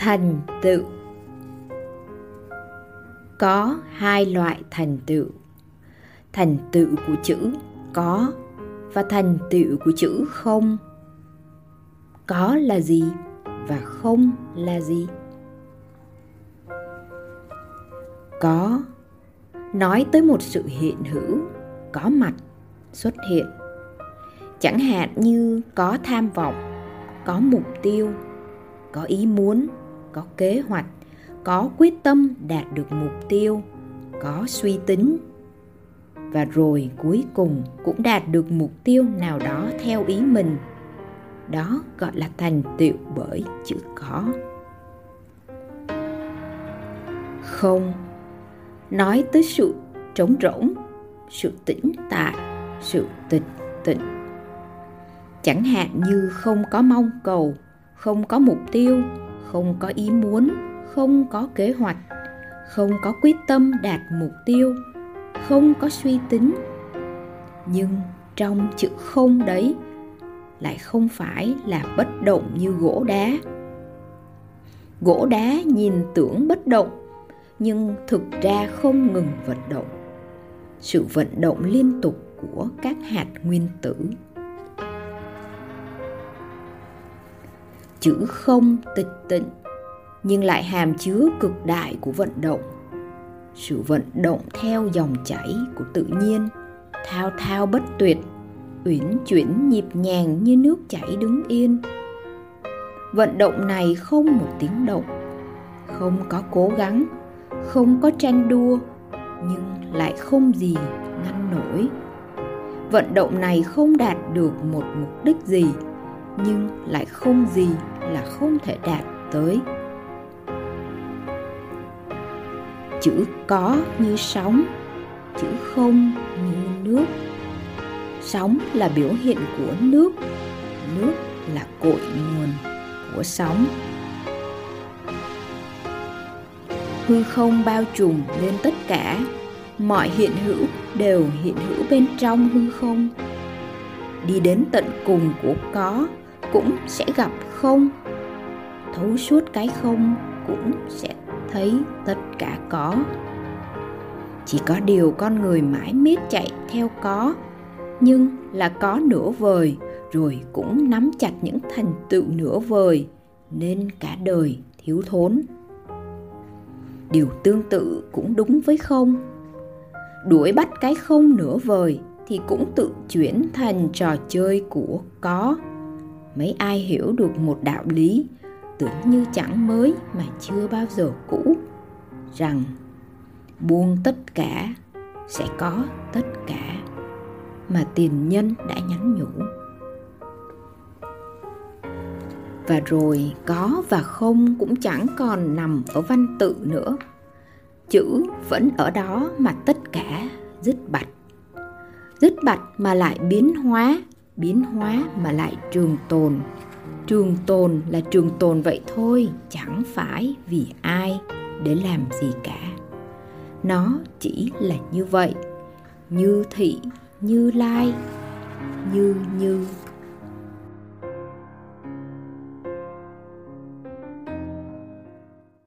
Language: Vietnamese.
thành tựu. Có hai loại thành tựu. Thành tựu của chữ có và thành tựu của chữ không. Có là gì và không là gì? Có. Nói tới một sự hiện hữu, có mặt, xuất hiện. Chẳng hạn như có tham vọng, có mục tiêu, có ý muốn có kế hoạch, có quyết tâm đạt được mục tiêu, có suy tính. Và rồi cuối cùng cũng đạt được mục tiêu nào đó theo ý mình. Đó gọi là thành tựu bởi chữ có. Không. Nói tới sự trống rỗng, sự tĩnh tại sự tịch tịnh. Chẳng hạn như không có mong cầu, không có mục tiêu không có ý muốn, không có kế hoạch, không có quyết tâm đạt mục tiêu, không có suy tính. Nhưng trong chữ không đấy lại không phải là bất động như gỗ đá. Gỗ đá nhìn tưởng bất động, nhưng thực ra không ngừng vận động. Sự vận động liên tục của các hạt nguyên tử. Chữ không tịch tịnh, nhưng lại hàm chứa cực đại của vận động. Sự vận động theo dòng chảy của tự nhiên, thao thao bất tuyệt, uyển chuyển nhịp nhàng như nước chảy đứng yên. Vận động này không một tiếng động, không có cố gắng, không có tranh đua, nhưng lại không gì ngăn nổi. Vận động này không đạt được một mục đích gì nhưng lại không gì là không thể đạt tới. Chữ có như sóng, chữ không như nước. Sóng là biểu hiện của nước nước là cội nguồn của sóng. Hư không bao trùm lên tất cả, mọi hiện hữu đều hiện hữu bên trong hư không. Đi đến tận cùng của có cũng sẽ gặp không. Thấu suốt cái không cũng sẽ thấy tất cả có. Chỉ có điều con người mãi miết chạy theo có, nhưng là có nửa vời, rồi cũng nắm chặt những thành tựu nửa vời, nên cả đời thiếu thốn. Điều tương tự cũng đúng với không. Đuổi bắt cái không nửa vời thì cũng tự chuyển thành trò chơi của có mấy ai hiểu được một đạo lý, tưởng như chẳng mới mà chưa bao giờ cũ, rằng buông tất cả sẽ có tất cả mà tiền nhân đã nhắn nhủ. Và rồi có và không cũng chẳng còn nằm ở văn tự nữa. Chữ vẫn ở đó mà tất cả dứt bạch dứt bạch mà lại biến hóa biến hóa mà lại trường tồn. Trường tồn là trường tồn vậy thôi, chẳng phải vì ai để làm gì cả. Nó chỉ là như vậy, như thị, như lai, như như